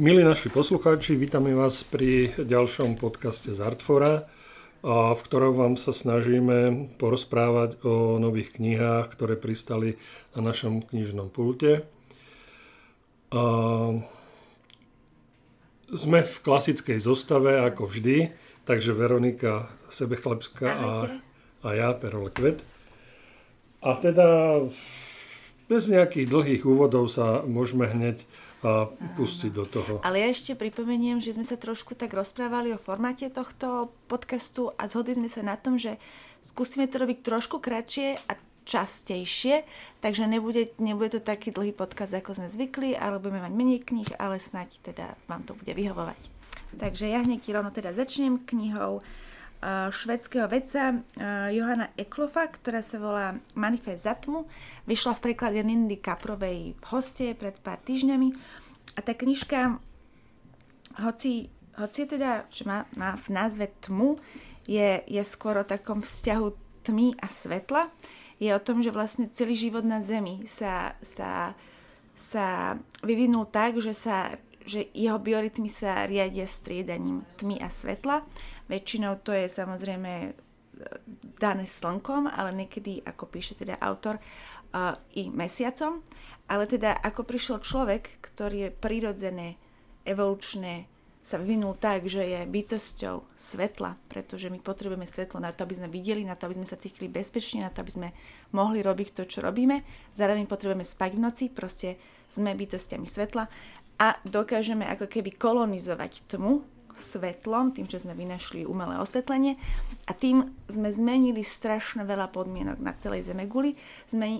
Milí naši poslucháči, vítame vás pri ďalšom podcaste z Artfora, v ktorom vám sa snažíme porozprávať o nových knihách, ktoré pristali na našom knižnom pulte. Sme v klasickej zostave, ako vždy, takže Veronika Sebechlebská a, a ja, Perole Kvet. A teda bez nejakých dlhých úvodov sa môžeme hneď a pustiť do toho. Ale ja ešte pripomeniem, že sme sa trošku tak rozprávali o formáte tohto podcastu a zhodli sme sa na tom, že skúsime to robiť trošku kratšie a častejšie, takže nebude, nebude to taký dlhý podcast, ako sme zvykli, ale budeme mať menej kníh, ale snáď teda vám to bude vyhovovať. Takže ja hneď rovno teda začnem knihou švedského vedca Johana Eklofa, ktorá sa volá Manifest za tmu. Vyšla v preklade Nindy Kaprovej v hoste pred pár týždňami a tá knižka, hoci, hoci je teda, že má, má v názve tmu, je, je skôr o takom vzťahu tmy a svetla. Je o tom, že vlastne celý život na Zemi sa, sa, sa vyvinul tak, že, sa, že jeho biorytmy sa riadia striedaním tmy a svetla. Väčšinou to je samozrejme e, dané slnkom, ale niekedy, ako píše teda autor, uh, i mesiacom. Ale teda ako prišiel človek, ktorý je prirodzené, evolučné, sa vyvinul tak, že je bytosťou svetla, pretože my potrebujeme svetlo na to, aby sme videli, na to, aby sme sa cítili bezpečne, na to, aby sme mohli robiť to, čo robíme. Zároveň potrebujeme spať v noci, proste sme bytostiami svetla a dokážeme ako keby kolonizovať tmu, svetlom, tým, že sme vynašli umelé osvetlenie a tým sme zmenili strašne veľa podmienok na celej Zemeguli.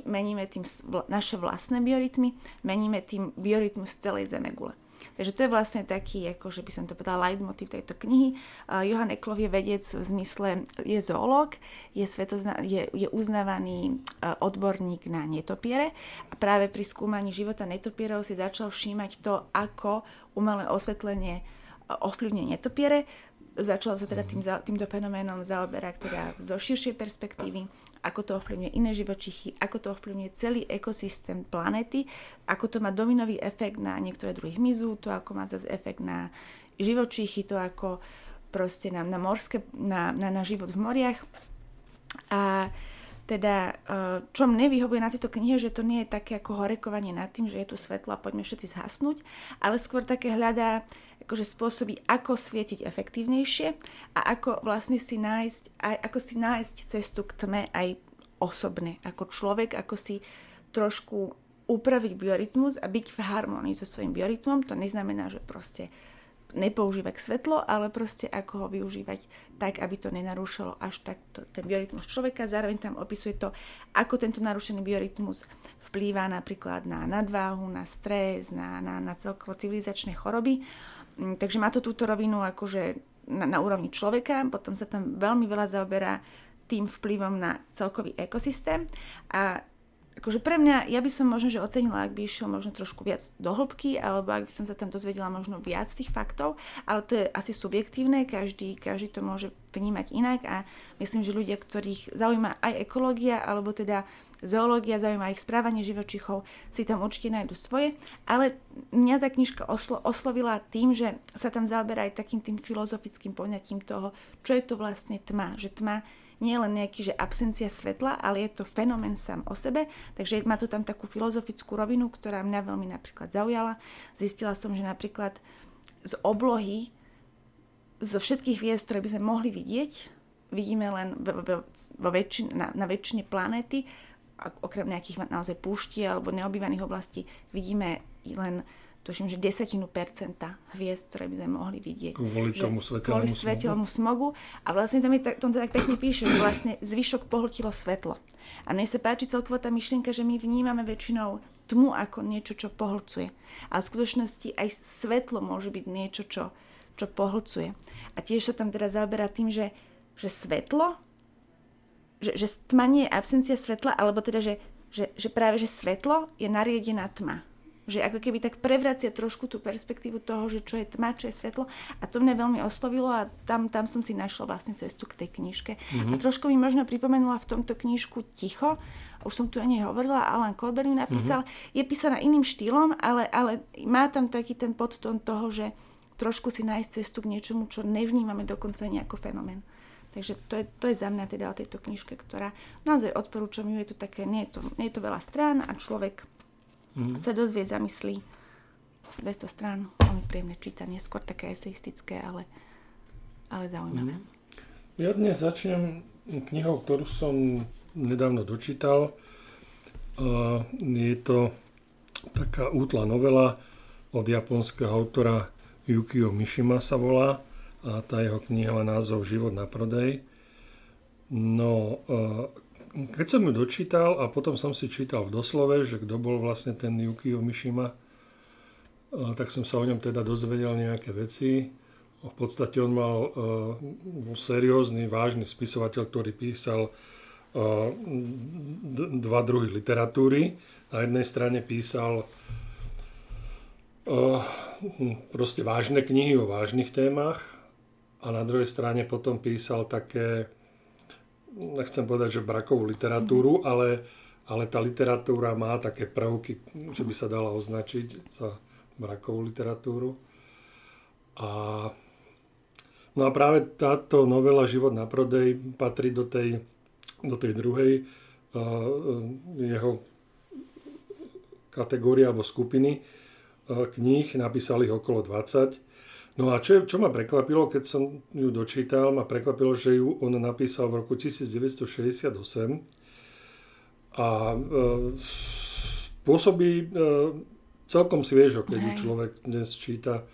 Meníme tým naše vlastné biorytmy, meníme tým biorytmus celej Zemegule. Takže to je vlastne taký, ako že by som to povedala, leitmotiv tejto knihy. Uh, Johan Eklov je vedec v zmysle, je zoológ, je, svetozna, je, je uznávaný uh, odborník na netopiere a práve pri skúmaní života netopierov si začal všímať to, ako umelé osvetlenie ovplyvňuje netopiere. Začal sa teda tým, týmto fenoménom zaoberať teda zo širšej perspektívy, ako to ovplyvňuje iné živočichy, ako to ovplyvňuje celý ekosystém planety, ako to má dominový efekt na niektoré druhy hmyzu, to ako má zase efekt na živočichy, to ako proste na, na, morské, na, na, na život v moriach. A teda, eh, čo mne vyhovuje na tejto knihe, že to nie je také ako horekovanie nad tým, že je tu svetlo a poďme všetci zhasnúť, ale skôr také hľadá akože spôsoby, ako svietiť efektívnejšie a ako vlastne si nájsť, aj, ako si nájsť cestu k tme aj osobne, ako človek, ako si trošku upraviť biorytmus a byť v harmonii so svojím biorytmom. To neznamená, že proste nepoužívať svetlo, ale proste ako ho využívať tak, aby to nenarúšalo až tak to, ten biorytmus človeka. Zároveň tam opisuje to, ako tento narušený biorytmus vplýva napríklad na nadváhu, na stres, na, na, na celkovo civilizačné choroby. Mm, takže má to túto rovinu akože na, na úrovni človeka, potom sa tam veľmi veľa zaoberá tým vplyvom na celkový ekosystém. A akože pre mňa, ja by som možno, že ocenila, ak by išiel možno trošku viac do hĺbky, alebo ak by som sa tam dozvedela možno viac tých faktov, ale to je asi subjektívne, každý, každý to môže vnímať inak a myslím, že ľudia, ktorých zaujíma aj ekológia, alebo teda zoológia, zaujíma ich správanie živočichov, si tam určite nájdu svoje, ale mňa tá knižka oslo- oslovila tým, že sa tam zaoberá aj takým tým filozofickým poňatím toho, čo je to vlastne tma, že tma nie len nejaký, že absencia svetla, ale je to fenomén sám o sebe, takže má to tam takú filozofickú rovinu, ktorá mňa veľmi napríklad zaujala. Zistila som, že napríklad z oblohy, zo všetkých hviezd, ktoré by sme mohli vidieť, vidíme len vo, vo väčšin, na, na väčšine planéty, okrem nejakých naozaj púšti alebo neobývaných oblastí, vidíme len tuším, že desatinu percenta hviezd, ktoré by sme mohli vidieť. Kvôli tomu svetelnému Kvôli svetelnému smogu. A vlastne tam je, to tak pekne píše, že vlastne zvyšok pohltilo svetlo. A mne sa páči celkovo tá myšlienka, že my vnímame väčšinou tmu ako niečo, čo pohlcuje. A v skutočnosti aj svetlo môže byť niečo, čo, čo pohlcuje. A tiež sa tam teda zaoberá tým, že, že svetlo, že, že tma nie je absencia svetla, alebo teda, že, že, že práve, že svetlo je nariedená tma že ako keby tak prevracia trošku tú perspektívu toho, že čo je tma, čo je svetlo a to mňa veľmi oslovilo a tam, tam som si našla vlastne cestu k tej knižke. Mm-hmm. A trošku mi možno pripomenula v tomto knižku Ticho, už som tu o nej hovorila, Alan Colbert ju napísal, mm-hmm. je písaná iným štýlom, ale, ale má tam taký ten podtón toho, že trošku si nájsť cestu k niečomu, čo nevnímame dokonca ako fenomén. Takže to je, to je za mňa teda o tejto knižke, ktorá naozaj odporúčam ju, je to také, nie je to, nie je to veľa strán a človek mm. sa dozvie, zamyslí. 200 strán, veľmi príjemné čítanie, skôr také eseistické, ale, ale zaujímavé. Mm. Ja dnes začnem knihou, ktorú som nedávno dočítal. Je to taká útla novela od japonského autora Yukio Mishima sa volá a tá jeho kniha má názov Život na prodej. No, keď som ju dočítal a potom som si čítal v doslove, že kto bol vlastne ten Yukio Mishima, tak som sa o ňom teda dozvedel nejaké veci. V podstate on mal seriózny, vážny spisovateľ, ktorý písal dva druhy literatúry. Na jednej strane písal proste vážne knihy o vážnych témach a na druhej strane potom písal také, nechcem povedať, že brakovú literatúru, ale, ale tá literatúra má také prvky, že by sa dala označiť za brakovú literatúru. A, no a práve táto novela Život na prodej patrí do tej, do tej druhej uh, jeho kategórie alebo skupiny, Eh, kníh, napísal ich okolo 20. No a čo, čo ma prekvapilo, keď som ju dočítal, ma prekvapilo, že ju on napísal v roku 1968 a e, pôsobí e, celkom sviežo, keď ju človek dnes číta.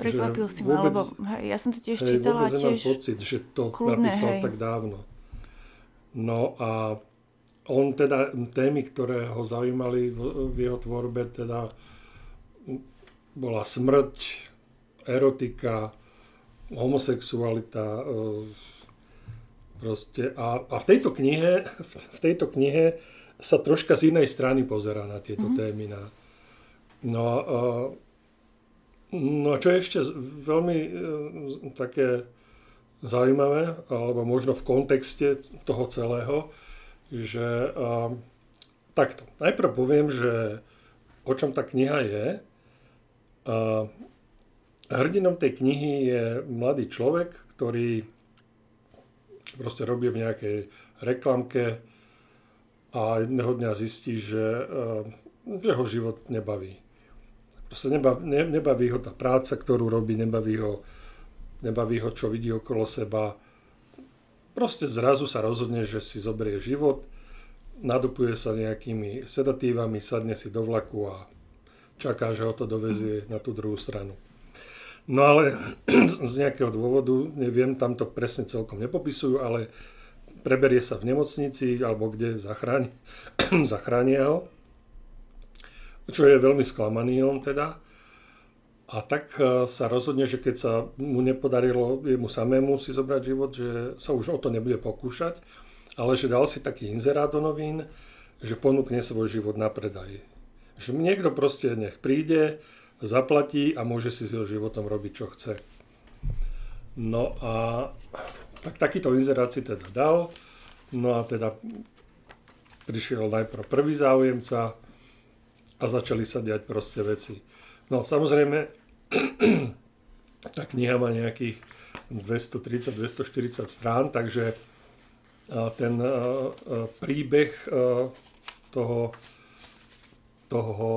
Prekvapil si ma, lebo hej, ja som to tiež hej, čítala vôbec tiež pocit, že to kľudné, napísal hej. tak dávno. No a on teda témy, ktoré ho zaujímali v, v jeho tvorbe, teda bola smrť, erotika, homosexualita. E, proste. A, a v, tejto knihe, v tejto knihe sa troška z inej strany pozera na tieto mm-hmm. témy. Na, no, a, no a čo je ešte veľmi e, také zaujímavé, alebo možno v kontexte toho celého, že a, takto. Najprv poviem, že o čom tá kniha je. A hrdinom tej knihy je mladý človek, ktorý proste robí v nejakej reklamke a jedného dňa zistí, že jeho život nebaví. Proste nebaví, ne, nebaví ho tá práca, ktorú robí, nebaví ho, nebaví ho, čo vidí okolo seba. Proste zrazu sa rozhodne, že si zoberie život nadupuje sa nejakými sedatívami, sadne si do vlaku a čaká, že ho to dovezie na tú druhú stranu. No ale z nejakého dôvodu, neviem, tam to presne celkom nepopisujú, ale preberie sa v nemocnici alebo kde zachráni, zachránia ho, čo je veľmi sklamaný on teda. A tak e, sa rozhodne, že keď sa mu nepodarilo jemu samému si zobrať život, že sa už o to nebude pokúšať, ale že dal si taký inzerát do novín, že ponúkne svoj život na predaj. Že niekto proste nech príde, zaplatí a môže si s jeho životom robiť, čo chce. No a tak takýto inzerát si teda dal. No a teda prišiel najprv prvý záujemca a začali sa diať proste veci. No samozrejme, tá kniha má nejakých 230-240 strán, takže ten príbeh toho, toho,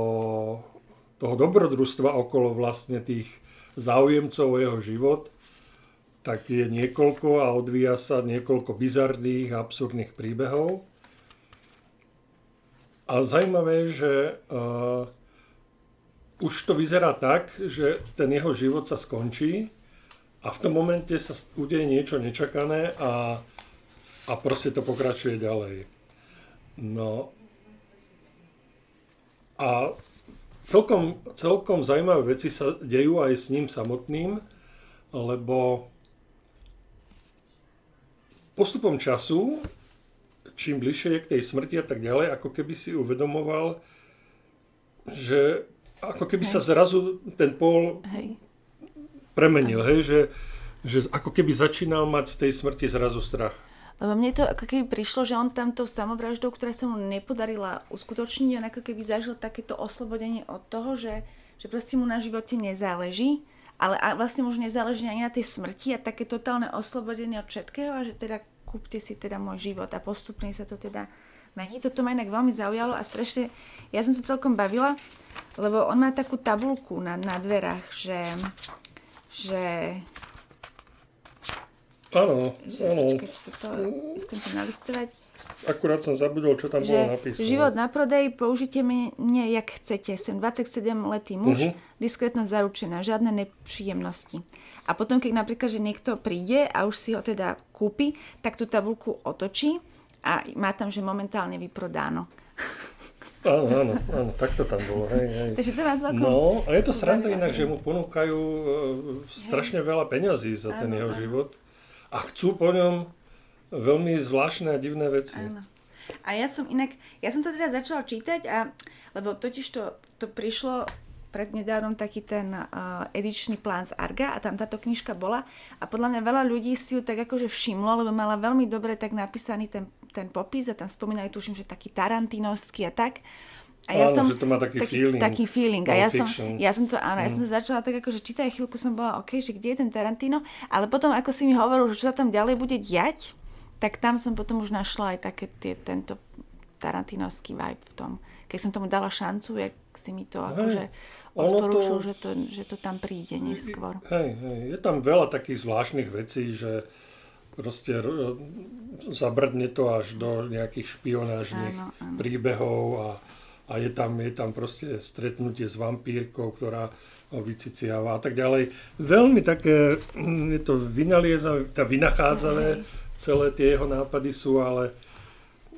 toho dobrodružstva okolo vlastne tých záujemcov o jeho život, tak je niekoľko a odvíja sa niekoľko bizarných a absurdných príbehov. A zaujímavé, že uh, už to vyzerá tak, že ten jeho život sa skončí a v tom momente sa udeje niečo nečakané a a proste to pokračuje ďalej. No a celkom, celkom zaujímavé veci sa dejú aj s ním samotným, lebo postupom času, čím bližšie je k tej smrti a tak ďalej, ako keby si uvedomoval, že ako keby hej. sa zrazu ten pól hej. premenil, hej, že, že ako keby začínal mať z tej smrti zrazu strach. Lebo mne to ako keby prišlo, že on tam tou samovraždou, ktorá sa mu nepodarila uskutočniť, on ako keby zažil takéto oslobodenie od toho, že, že proste mu na živote nezáleží, ale vlastne už nezáleží ani na tej smrti a také totálne oslobodenie od všetkého a že teda kúpte si teda môj život a postupne sa to teda mení. Toto ma inak veľmi zaujalo a strašne, ja som sa celkom bavila, lebo on má takú tabulku na, na dverách, že, že Áno, áno. chcem to nalistovať. Akurát som zabudol, čo tam že bolo napísané. Život na prodej, použite mne, jak chcete. Sem 27-letý muž, uh-huh. diskrétnosť zaručená, žiadne nepříjemnosti. A potom, keď napríklad, že niekto príde a už si ho teda kúpi, tak tú tabulku otočí a má tam, že momentálne vyprodáno. Áno, áno, áno, tak to tam bolo. Hej, hej. Takže to vás No, a je to sranda inak, že mu ponúkajú uh, strašne veľa peňazí za ten jeho život a chcú po ňom veľmi zvláštne a divné veci. Áno. A ja som inak, ja som to teda začala čítať a, lebo totiž to, to prišlo prednedávnom taký ten uh, edičný plán z Arga a tam táto knižka bola a podľa mňa veľa ľudí si ju tak akože všimlo, lebo mala veľmi dobre tak napísaný ten, ten popis a tam spomínali, tuším, že taký tarantinovský a tak. A ja áno, som, že to má taký, taký feeling. Taký feeling. A ja som, ja som to, áno, mm. ja som to začala tak ako, že čítať chvíľku som bola, OK, že kde je ten Tarantino, ale potom ako si mi hovoril, že čo sa tam ďalej bude diať, tak tam som potom už našla aj také tie, tento tarantinovský vibe v tom. Keď som tomu dala šancu, jak si mi to akože odporúčil, to, že, to, že to tam príde neskôr. Hej, hej, je tam veľa takých zvláštnych vecí, že proste zabrdne to až do nejakých špionážnych áno, áno. príbehov a a je tam, je tam proste stretnutie s vampírkou, ktorá vyciciava a tak ďalej. Veľmi také, hm, je to vynaliezavé, tá vynachádzavé, celé tie jeho nápady sú, ale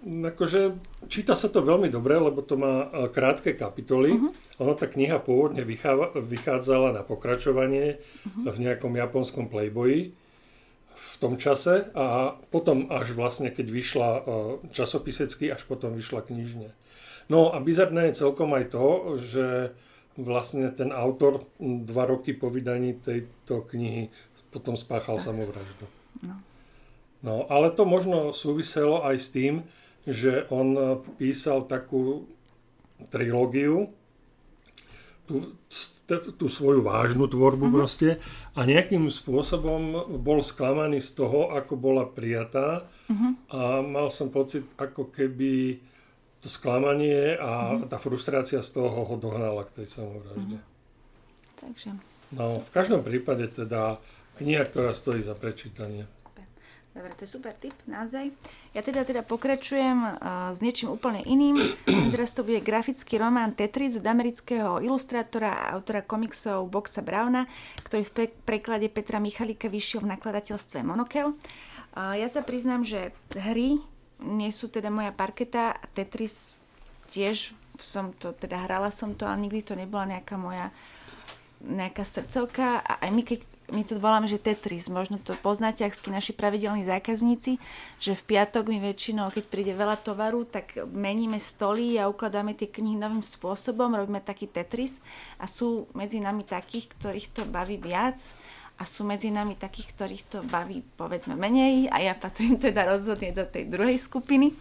hm, akože číta sa to veľmi dobre, lebo to má e, krátke kapitoly. Uh-huh. Ono tá kniha pôvodne vychádzala na pokračovanie uh-huh. v nejakom japonskom playboyi v tom čase a potom až vlastne, keď vyšla e, časopisecky, až potom vyšla knižne. No a bizarné je celkom aj to, že vlastne ten autor dva roky po vydaní tejto knihy potom spáchal samovraždu. No. no, ale to možno súviselo aj s tým, že on písal takú trilógiu, tú, tú svoju vážnu tvorbu mm-hmm. proste a nejakým spôsobom bol sklamaný z toho, ako bola prijatá mm-hmm. a mal som pocit, ako keby to sklamanie a mm-hmm. tá frustrácia z toho ho dohnala k tej samovražde. Mm-hmm. Takže. No, v každom prípade teda kniha, ktorá stojí za prečítanie. Dobre, to je super tip, naozaj. Ja teda teda pokračujem uh, s niečím úplne iným. Teraz to bude grafický román Tetris od amerického ilustrátora a autora komiksov Boxa Browna, ktorý v pe- preklade Petra Michalika vyšiel v nakladateľstve Monokel. Uh, ja sa priznám, že hry nie sú teda moja parketa a Tetris tiež som to, teda hrala som to, ale nikdy to nebola nejaká moja nejaká srdcovka. A aj my, keď my to voláme, že Tetris, možno to poznáte, ak ste naši pravidelní zákazníci, že v piatok my väčšinou, keď príde veľa tovaru, tak meníme stoly a ukladáme tie knihy novým spôsobom, robíme taký Tetris. A sú medzi nami takých, ktorých to baví viac a sú medzi nami takých, ktorých to baví povedzme menej a ja patrím teda rozhodne do tej druhej skupiny.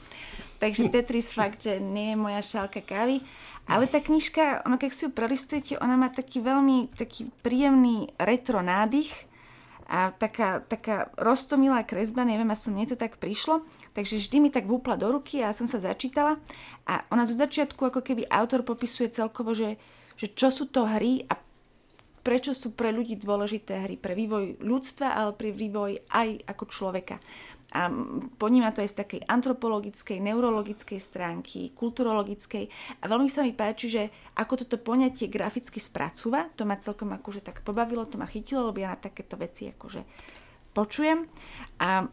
Takže Tetris fakt, že nie je moja šálka kávy. Ale tá knižka, ono keď si ju prelistujete, ona má taký veľmi taký príjemný retro nádych a taká, taká roztomilá kresba, neviem, aspoň mne to tak prišlo. Takže vždy mi tak vúpla do ruky a ja som sa začítala. A ona zo začiatku ako keby autor popisuje celkovo, že, že čo sú to hry a prečo sú pre ľudí dôležité hry, pre vývoj ľudstva, ale pre vývoj aj ako človeka. A poníma to aj z takej antropologickej, neurologickej stránky, kulturologickej. A veľmi sa mi páči, že ako toto poňatie graficky spracúva, to ma celkom akože tak pobavilo, to ma chytilo, lebo ja na takéto veci akože počujem. A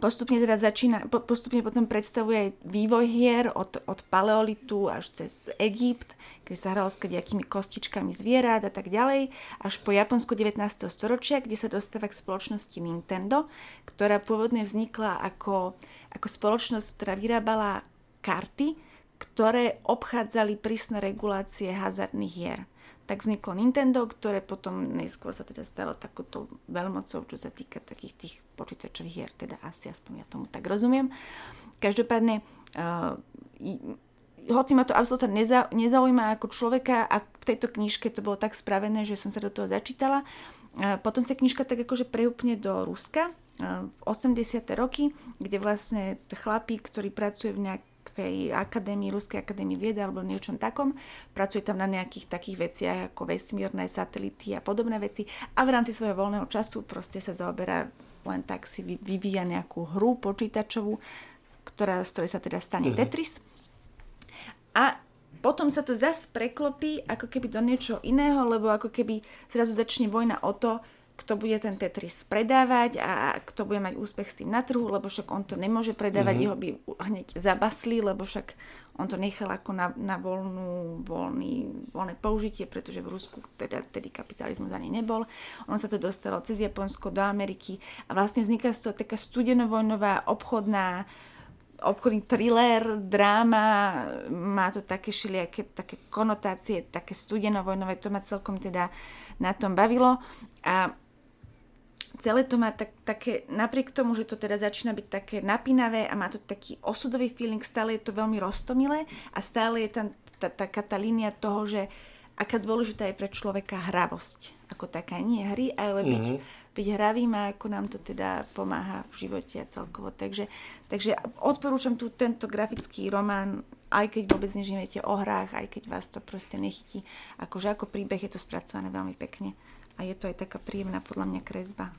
postupne teda začína, postupne potom predstavuje aj vývoj hier od, od paleolitu až cez Egypt, kde sa hral s nejakými kostičkami zvierat a tak ďalej, až po Japonsko 19. storočia, kde sa dostáva k spoločnosti Nintendo, ktorá pôvodne vznikla ako, ako spoločnosť, ktorá vyrábala karty, ktoré obchádzali prísne regulácie hazardných hier. Tak vzniklo Nintendo, ktoré potom neskôr sa teda stalo takouto veľmocou, čo sa týka takých tých počítačových hier, teda asi aspoň ja tomu tak rozumiem. Každopádne, uh, hoci ma to absolútne neza, nezaujíma ako človeka a v tejto knižke to bolo tak spravené, že som sa do toho začítala. Uh, potom sa knižka tak akože preúpne do Ruska, 80. roky, kde vlastne chlapík, ktorý pracuje v nejak nejakej akadémii, Ruskej akadémii viede alebo niečom takom. Pracuje tam na nejakých takých veciach ako vesmírne satelity a podobné veci a v rámci svojho voľného času proste sa zaoberá len tak si vyvíja nejakú hru počítačovú, ktorá, z ktorej sa teda stane mm-hmm. Tetris. A potom sa to zase preklopí ako keby do niečo iného, lebo ako keby zrazu začne vojna o to, kto bude ten Tetris predávať a kto bude mať úspech s tým na trhu, lebo však on to nemôže predávať, mm-hmm. jeho by hneď zabasli, lebo však on to nechal ako na, na voľnú, voľný, voľné použitie, pretože v Rusku teda, tedy kapitalizmus ani nebol. On sa to dostalo cez Japonsko do Ameriky a vlastne vzniká z toho taká studenovojnová obchodná obchodný thriller, dráma, má to také šiliaké také konotácie, také studenovojnové, to ma celkom teda na tom bavilo. A celé to má tak, také, napriek tomu, že to teda začína byť také napínavé a má to taký osudový feeling, stále je to veľmi roztomilé a stále je tam taká tá línia toho, že aká dôležitá je pre človeka hravosť. Ako taká nie hry, ale byť, mm-hmm. byť hravým a ako nám to teda pomáha v živote a celkovo. Takže, takže odporúčam tu tento grafický román, aj keď vôbec než neviete o hrách, aj keď vás to proste nechytí. Akože ako príbeh je to spracované veľmi pekne. A je to aj taká príjemná podľa mňa kresba.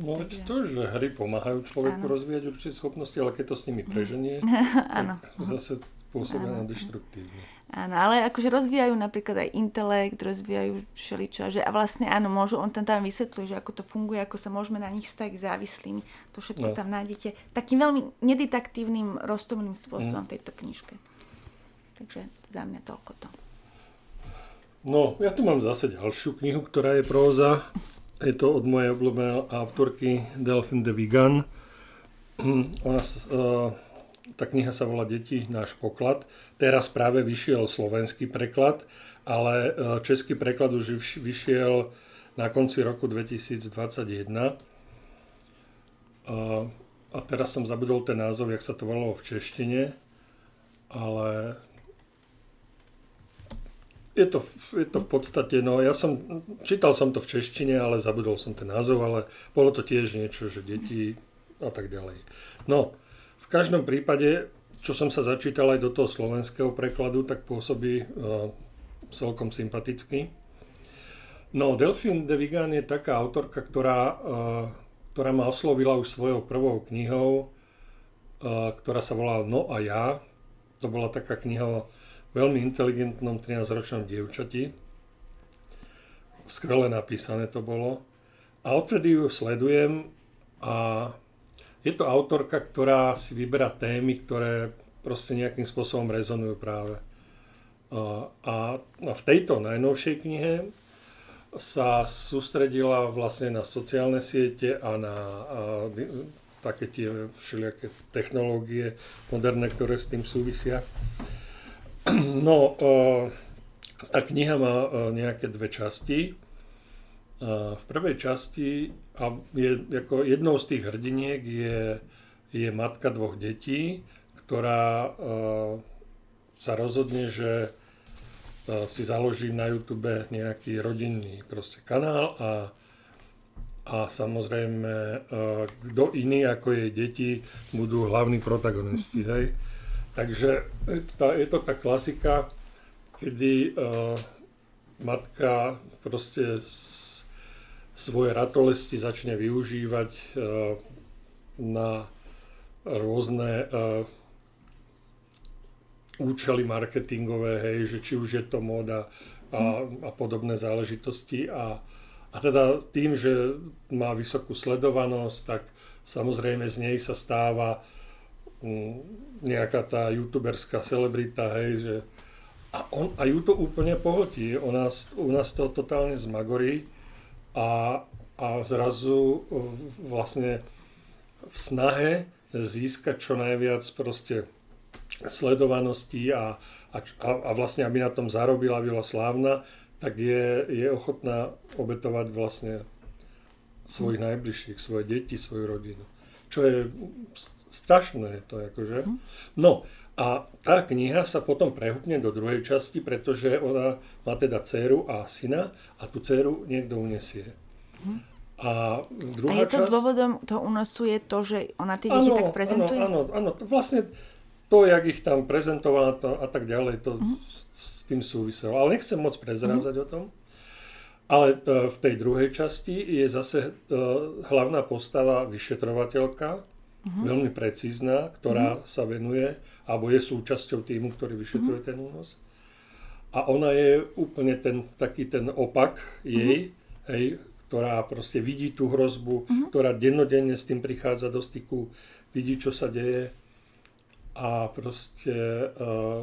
No to, že hry pomáhajú človeku ano. rozvíjať určite schopnosti, ale keď to s nimi preženie, tak zase pôsobia na deštruktívne. Áno, ale akože rozvíjajú napríklad aj intelekt, rozvíjajú všeličo. Že, a vlastne áno, môžu, on tam tam vysvetľuje, že ako to funguje, ako sa môžeme na nich stať závislými. To všetko no. tam nájdete takým veľmi neditaktívnym, roztomným spôsobom mm. tejto knižke. Takže za mňa toľko to. No, ja tu mám zase ďalšiu knihu, ktorá je próza. Je to od mojej obľúbenej autorky Delphine de Vigan. Ona, uh, tá kniha sa volá Deti, náš poklad. Teraz práve vyšiel slovenský preklad, ale uh, český preklad už vyšiel na konci roku 2021. Uh, a teraz som zabudol ten názov, jak sa to volalo v češtine, ale je to, je to v podstate, no ja som, čítal som to v češtine, ale zabudol som ten názov, ale bolo to tiež niečo, že deti a tak ďalej. No, v každom prípade, čo som sa začítal aj do toho slovenského prekladu, tak pôsobí uh, celkom sympaticky. No, Delphine de Vigan je taká autorka, ktorá, uh, ktorá ma oslovila už svojou prvou knihou, uh, ktorá sa volá No a ja. To bola taká kniha veľmi inteligentnom 13-ročnom dievčati. Skvele napísané to bolo. A odtedy ju sledujem a je to autorka, ktorá si vyberá témy, ktoré proste nejakým spôsobom rezonujú práve. A, v tejto najnovšej knihe sa sústredila vlastne na sociálne siete a na a, také tie všelijaké technológie moderné, ktoré s tým súvisia. No, tá kniha má nejaké dve časti. V prvej časti a je, ako jednou z tých hrdiniek je, je matka dvoch detí, ktorá sa rozhodne, že si založí na YouTube nejaký rodinný proste kanál a, a samozrejme kto iný ako jej deti budú hlavní protagonisti. Hej? Takže tá, je to tá klasika, kedy uh, matka proste s, svoje ratolesti začne využívať uh, na rôzne uh, účely marketingové, hej, že či už je to móda a, a podobné záležitosti. A, a teda tým, že má vysokú sledovanosť, tak samozrejme z nej sa stáva nejaká tá youtuberská celebrita, hej, že a, on, a ju to úplne pohotí. U nás, u nás to totálne zmagorí a, a zrazu vlastne v snahe získať čo najviac proste sledovanosti a, a, a vlastne, aby na tom zarobila, byla slávna, tak je, je ochotná obetovať vlastne svojich najbližších, svoje deti, svoju rodinu. Čo je strašné to, akože. No, a tá kniha sa potom prehupne do druhej časti, pretože ona má teda dceru a syna a tú dceru niekto unesie. A, druhá a je to časť... dôvodom toho únosu je to, že ona tie deti tak prezentuje? Áno, áno, áno. Vlastne to, jak ich tam prezentovala to, a tak ďalej, to uh-huh. s tým súviselo. Ale nechcem moc prezrázať uh-huh. o tom. Ale uh, v tej druhej časti je zase uh, hlavná postava vyšetrovateľka, uh-huh. veľmi precízna, ktorá uh-huh. sa venuje alebo je súčasťou týmu, ktorý vyšetruje mm-hmm. ten únos. A ona je úplne ten, taký ten opak jej, mm-hmm. hej, ktorá proste vidí tú hrozbu, mm-hmm. ktorá dennodenne s tým prichádza do styku, vidí, čo sa deje a proste uh,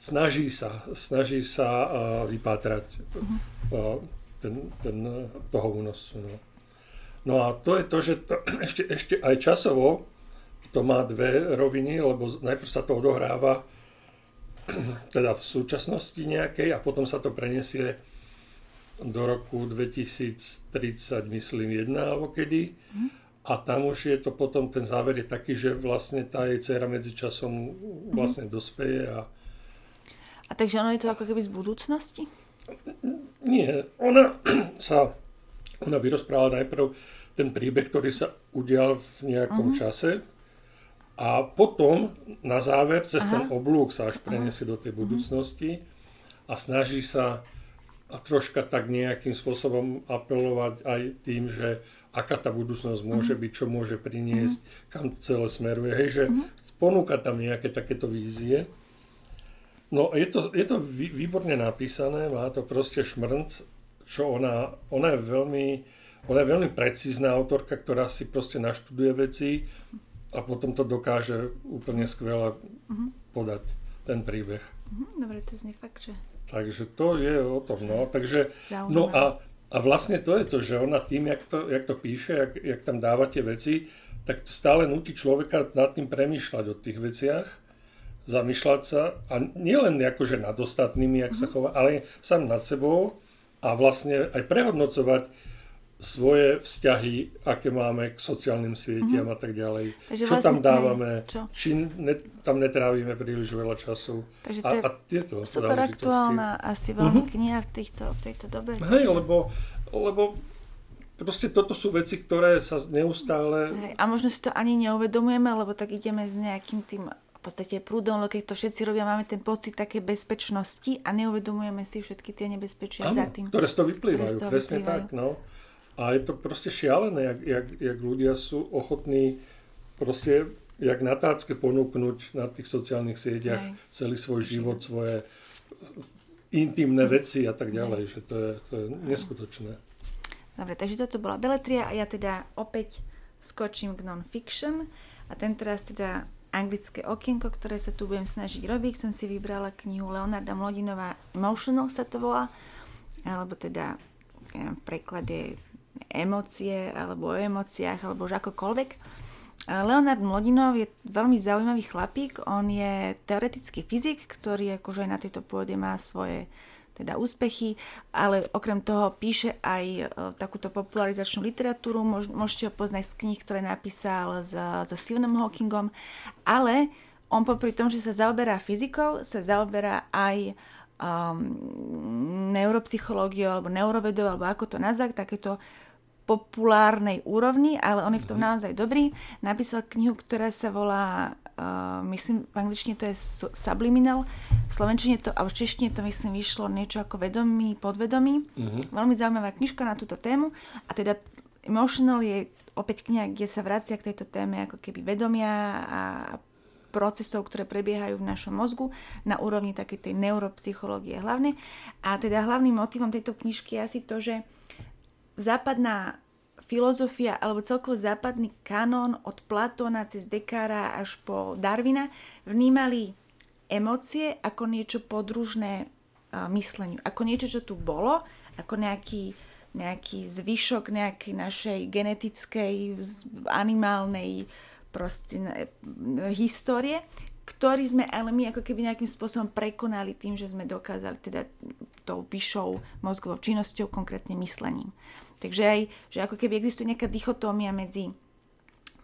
snaží sa, snaží sa uh, vypátrať uh, ten, ten, toho únosu. No. No a to je to, že to, ešte, ešte aj časovo to má dve roviny, lebo najprv sa to odohráva teda v súčasnosti nejakej a potom sa to preniesie do roku 2030, myslím, jedna alebo kedy. A tam už je to potom, ten záver je taký, že vlastne tá jej dcera časom vlastne dospeje. A... a takže ono je to ako keby z budúcnosti? Nie, ona sa, ona vyrozprávala najprv ten príbeh, ktorý sa udial v nejakom uh-huh. čase, a potom na záver cez Aha. ten oblúk sa až preniesie do tej mhm. budúcnosti a snaží sa a troška tak nejakým spôsobom apelovať aj tým, že aká tá budúcnosť môže mhm. byť, čo môže priniesť, kam celé smeruje. Hej, že ponúka tam nejaké takéto vízie. No je to, je to výborne napísané, má to proste šmrnc, čo ona, ona je veľmi, ona je veľmi precízna autorka, ktorá si proste naštuduje veci, a potom to dokáže úplne skvelé uh-huh. podať, ten príbeh. Uh-huh. Dobre, to znie fakt, že... Takže to je o tom, no. Takže, no a, a vlastne to je to, že ona tým, jak to, jak to píše, jak, jak tam dáva tie veci, tak stále nutí človeka nad tým premýšľať o tých veciach, zamýšľať sa a nielen akože nad ostatnými, jak uh-huh. sa chová, ale sám nad sebou a vlastne aj prehodnocovať, svoje vzťahy, aké máme k sociálnym sieťam mm-hmm. a tak ďalej. Takže čo vlastne, tam dávame, čo? či ne, tam netrávime príliš veľa času. Takže to je a, a tieto super aktuálna asi veľmi mm-hmm. kniha v, týchto, v tejto dobe. Hej, takže... lebo, lebo proste toto sú veci, ktoré sa neustále... Hej, a možno si to ani neuvedomujeme, lebo tak ideme s nejakým tým podstate prúdom, lebo keď to všetci robia, máme ten pocit také bezpečnosti a neuvedomujeme si všetky tie nebezpečia ano, za tým. ktoré z toho vyplývajú, presne vyplývajú. tak. No. A je to proste šialené, jak, jak, jak ľudia sú ochotní proste jak na tácke ponúknuť na tých sociálnych sieťach Aj. celý svoj život, svoje intimné veci a tak ďalej, že to je, to je neskutočné. Dobre, takže toto bola beletria a ja teda opäť skočím k non-fiction a ten teraz teda anglické okienko, ktoré sa tu budem snažiť robiť. Som si vybrala knihu Leonarda Mlodinová Emotional sa to volá, alebo teda v preklade emócie alebo o emóciách alebo už akokoľvek. Leonard Mlodinov je veľmi zaujímavý chlapík, on je teoretický fyzik, ktorý akože na tejto pôde má svoje teda úspechy, ale okrem toho píše aj e, takúto popularizačnú literatúru, môžete ho poznať z kníh, ktoré napísal so Stephenom Hawkingom, ale on popri tom, že sa zaoberá fyzikou, sa zaoberá aj um, neuropsychológiou alebo neurovedou, alebo ako to nazvať, takéto populárnej úrovni, ale on je v tom mhm. naozaj dobrý. Napísal knihu, ktorá sa volá, uh, myslím, v angličtine to je Subliminal, v slovenčine to, a v češtine to myslím vyšlo niečo ako vedomý, podvedomý. Uh-huh. Veľmi zaujímavá knižka na túto tému. A teda Emotional je opäť kniha, kde sa vracia k tejto téme ako keby vedomia a procesov, ktoré prebiehajú v našom mozgu na úrovni takej tej neuropsychológie hlavne. A teda hlavným motivom tejto knižky je asi to, že západná filozofia alebo celkovo západný kanón od Platóna cez Dekára až po Darwina vnímali emócie ako niečo podružné mysleniu. Ako niečo, čo tu bolo, ako nejaký, nejaký zvyšok nejakej našej genetickej, animálnej proste, histórie, ktorý sme ale my ako keby nejakým spôsobom prekonali tým, že sme dokázali teda tou vyššou mozgovou činnosťou, konkrétne myslením. Takže aj, že ako keby existuje nejaká dichotómia medzi,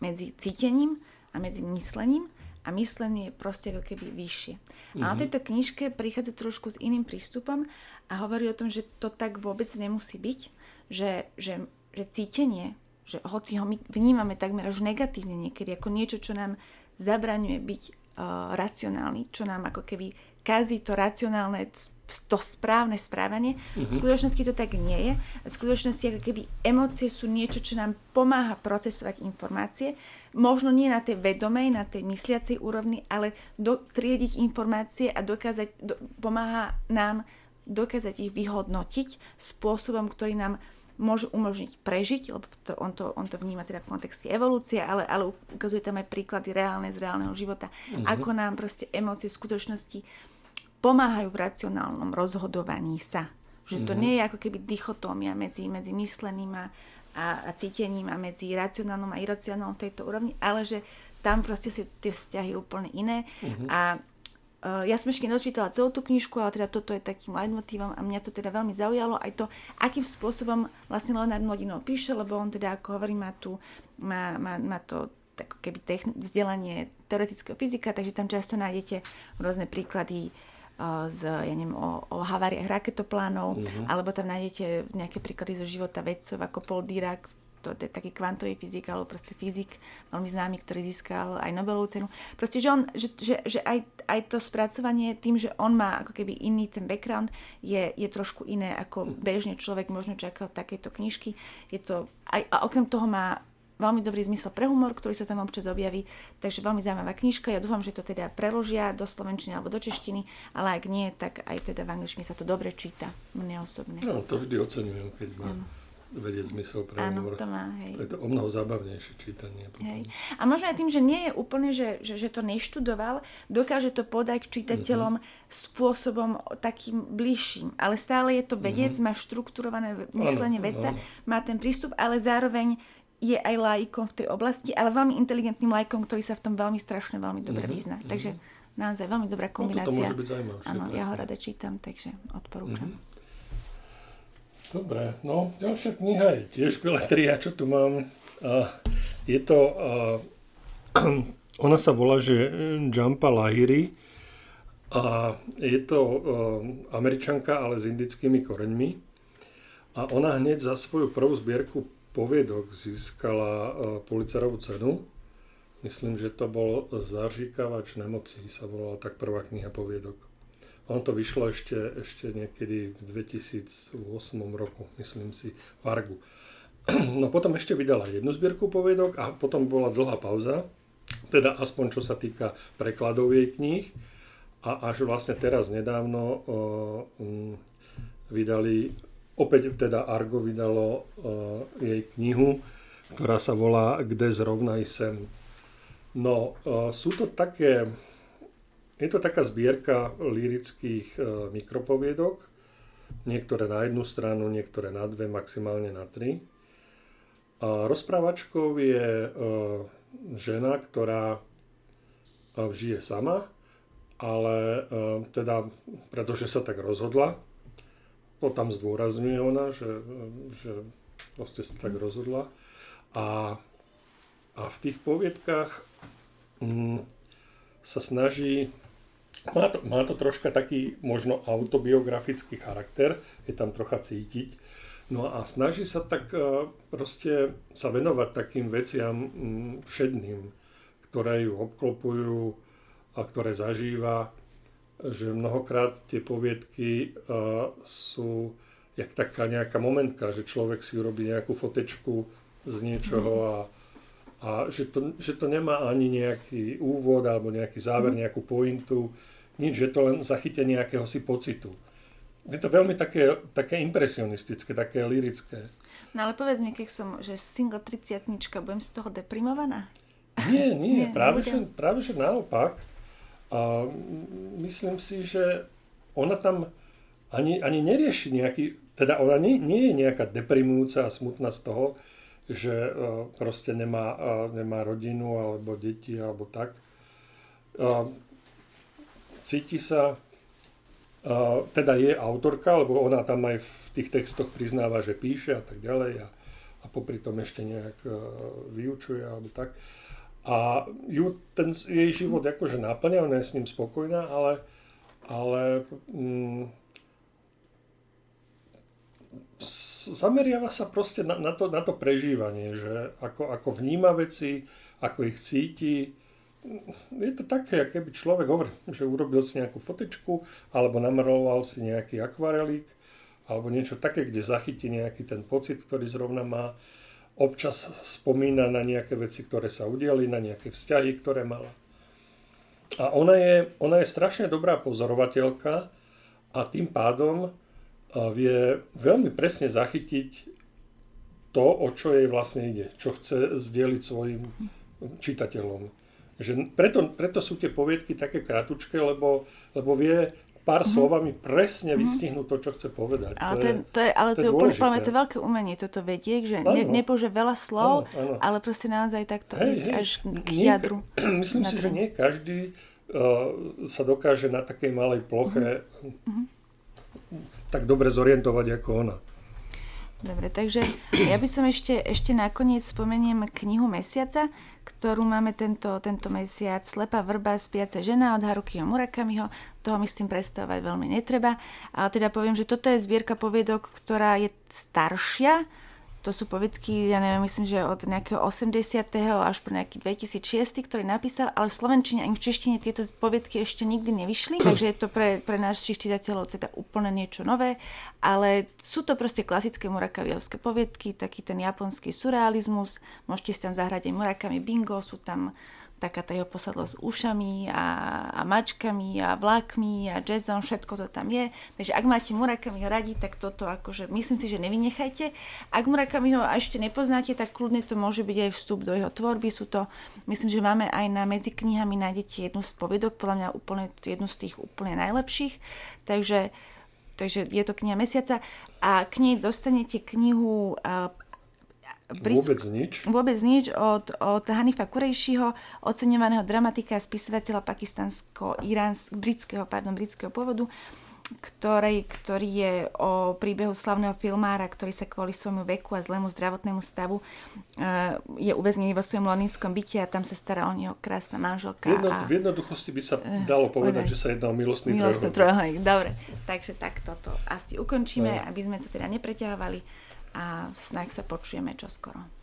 medzi cítením a medzi myslením a myslenie je proste ako keby vyššie. Mm-hmm. A na mhm. tejto knižke prichádza trošku s iným prístupom a hovorí o tom, že to tak vôbec nemusí byť, že, že, že cítenie, že hoci ho my vnímame takmer až negatívne niekedy, ako niečo, čo nám zabraňuje byť uh, racionálny, čo nám ako keby kazí to racionálne, to správne správanie. Uh-huh. V skutočnosti to tak nie je. V skutočnosti ako keby emócie sú niečo, čo nám pomáha procesovať informácie. Možno nie na tej vedomej, na tej mysliacej úrovni, ale do, triediť informácie a dokázať, do, pomáha nám dokázať ich vyhodnotiť spôsobom, ktorý nám môžu umožniť prežiť, lebo to, on, to, on to vníma teda v kontexte evolúcie, ale, ale ukazuje tam aj príklady reálne z reálneho života, mm-hmm. ako nám proste emócie skutočnosti pomáhajú v racionálnom rozhodovaní sa. Že to mm-hmm. nie je ako keby dichotómia medzi, medzi mysleným a, a, a cítením a medzi racionálnom a iracionálnom v tejto úrovni, ale že tam proste si tie vzťahy úplne iné mm-hmm. a ja som ešte nedočítala celú tú knižku, ale teda toto je takým leitmotívom a mňa to teda veľmi zaujalo aj to, akým spôsobom vlastne Leonard Mlodinov píše, lebo on teda, ako hovorí, má, tu, má, má, má to tak keby techn- vzdelanie teoretického fyzika, takže tam často nájdete rôzne príklady uh, z, ja neviem, o, o haváriách raketoplánov, mm-hmm. alebo tam nájdete nejaké príklady zo života vedcov ako Paul Dirac, to, to je taký kvantový fyzik, alebo proste fyzik veľmi známy, ktorý získal aj Nobelovú cenu. Proste, že, on, že, že, že aj, aj to spracovanie tým, že on má ako keby iný ten background, je, je trošku iné, ako bežne človek možno čakal takéto knižky. Je to, aj, a okrem toho má veľmi dobrý zmysel pre humor, ktorý sa tam občas objaví. Takže veľmi zaujímavá knižka. Ja dúfam, že to teda preložia do slovenčiny alebo do češtiny, ale ak nie, tak aj teda v angličtine sa to dobre číta. Mne osobne. No, to vždy oceňujem, keď má. Ano vedieť zmysel pre Áno, humor. to má, hej. To je to o mnoho zábavnejšie čítanie. Potom. Hej. A možno aj tým, že nie je úplne, že, že, že to neštudoval, dokáže to podať čitateľom uh-huh. spôsobom takým bližším. Ale stále je to vedec, uh-huh. má štrukturované myslenie ano, veca, ano. má ten prístup, ale zároveň je aj laikom v tej oblasti, ale veľmi inteligentným laikom, ktorý sa v tom veľmi strašne veľmi dobre uh-huh. vyzná. Takže naozaj veľmi dobrá kombinácia. No, to môže byť zaujímavé. Áno, ja ho rada čítam, takže odporúčam. Uh-huh. Dobre, no ďalšia kniha je tiež Beletria, čo tu mám. A je to, a, ona sa volá, že Jampa Lahiri a je to a, američanka, ale s indickými koreňmi. A ona hneď za svoju prvú zbierku poviedok získala policarovú cenu. Myslím, že to bol Zažíkavač nemocí, sa volala tak prvá kniha poviedok. On to vyšlo ešte, ešte niekedy v 2008 roku, myslím si, v Argu. No potom ešte vydala jednu zbierku poviedok a potom bola dlhá pauza, teda aspoň čo sa týka prekladov jej kníh. A až vlastne teraz nedávno o, um, vydali, opäť teda Argo vydalo o, jej knihu, ktorá sa volá Kde zrovnaj sem. No, o, sú to také je to taká zbierka lírických e, mikropoviedok, niektoré na jednu stranu, niektoré na dve, maximálne na tri. A rozprávačkou je e, žena, ktorá e, žije sama, ale teda, pretože sa tak rozhodla, to tam zdôrazňuje ona, že, že proste sa tak rozhodla. A, a v tých poviedkách mm, sa snaží má to, má to troška taký možno autobiografický charakter, je tam trocha cítiť. No a snaží sa tak e, proste sa venovať takým veciam mm, všedným, ktoré ju obklopujú a ktoré zažíva, že mnohokrát tie poviedky e, sú jak taká nejaká momentka, že človek si urobí nejakú fotečku z niečoho a, a že, to, že to nemá ani nejaký úvod alebo nejaký záver, mhm. nejakú pointu, nič, že to len zachytenie nejakého si pocitu. Je to veľmi také, také impresionistické, také lirické. No ale povedz mi, keď som, že single 30 budem z toho deprimovaná? Nie, nie, nie práve, že, práve že naopak. A myslím si, že ona tam ani, ani nerieši nejaký, teda ona nie, nie je nejaká deprimujúca a smutná z toho, že uh, proste nemá, uh, nemá rodinu alebo deti alebo tak. Uh, cíti sa, teda je autorka, lebo ona tam aj v tých textoch priznáva, že píše a tak ďalej a, a popri tom ešte nejak vyučuje alebo tak. A ju ten jej život akože náplňa, ona je s ním spokojná, ale, ale mm, zameriava sa proste na, na, to, na to prežívanie, že ako, ako vníma veci, ako ich cíti, je to také, keby človek hovorí, že urobil si nejakú fotečku, alebo namaloval si nejaký akvarelík, alebo niečo také, kde zachytí nejaký ten pocit, ktorý zrovna má. Občas spomína na nejaké veci, ktoré sa udiali, na nejaké vzťahy, ktoré mala. A ona je, ona je strašne dobrá pozorovateľka a tým pádom vie veľmi presne zachytiť to, o čo jej vlastne ide, čo chce zdieľiť svojim čitateľom. Že preto, preto sú tie poviedky také kratučké, lebo, lebo vie pár mm-hmm. slovami presne mm-hmm. vystihnúť to, čo chce povedať. Ale to je, to je, ale to je, úplne, úplne to veľké umenie, toto vedieť, že ne, nepoužije veľa slov, ano, ano. ale proste naozaj takto hej, ísť hej, až k nie, jadru. Myslím si, že nie každý uh, sa dokáže na takej malej ploche mm-hmm. Tak dobre zorientovať ako ona. Dobre, takže ja by som ešte, ešte nakoniec spomeniem knihu Mesiaca, ktorú máme tento, tento mesiac. Slepá vrba, spiaca žena od Harukiho Murakamiho. Toho myslím predstavovať veľmi netreba. Ale teda poviem, že toto je zbierka poviedok, ktorá je staršia, to sú poviedky, ja neviem, myslím, že od nejakého 80. až po nejaký 2006, ktorý napísal, ale v Slovenčine ani v češtine tieto poviedky ešte nikdy nevyšli, takže je to pre, pre našich čitateľov teda úplne niečo nové, ale sú to proste klasické Murakaviovské poviedky, taký ten japonský surrealizmus, môžete si tam zahrať aj Murakami bingo, sú tam taká tá jeho posadlosť ušami a, a mačkami a vlákmi a jazzom, všetko to tam je. Takže ak máte Murakamiho radi, tak toto akože myslím si, že nevynechajte. Ak Murakamiho ešte nepoznáte, tak kľudne to môže byť aj vstup do jeho tvorby. Sú to, myslím, že máme aj na medzi knihami nájdete jednu z povedok, podľa mňa úplne, jednu z tých úplne najlepších. Takže Takže je to kniha mesiaca a k nej dostanete knihu Britsk- vôbec nič? Vôbec nič od, od Hanifa Kurejšiho, oceňovaného dramatika a spisovateľa pakistansko-britského pardon, britského pôvodu, ktorý, ktorý je o príbehu slavného filmára, ktorý sa kvôli svojmu veku a zlému zdravotnému stavu uh, je uväznený vo svojom londýnskom byte a tam sa stará o neho krásna manželka. V, jedno, a, v jednoduchosti by sa uh, dalo povedať, uh, že sa jedná o milostný, milostný trojuholník. Dobre, takže tak toto asi ukončíme, uh. aby sme to teda nepreťahovali a snáď sa počujeme čoskoro.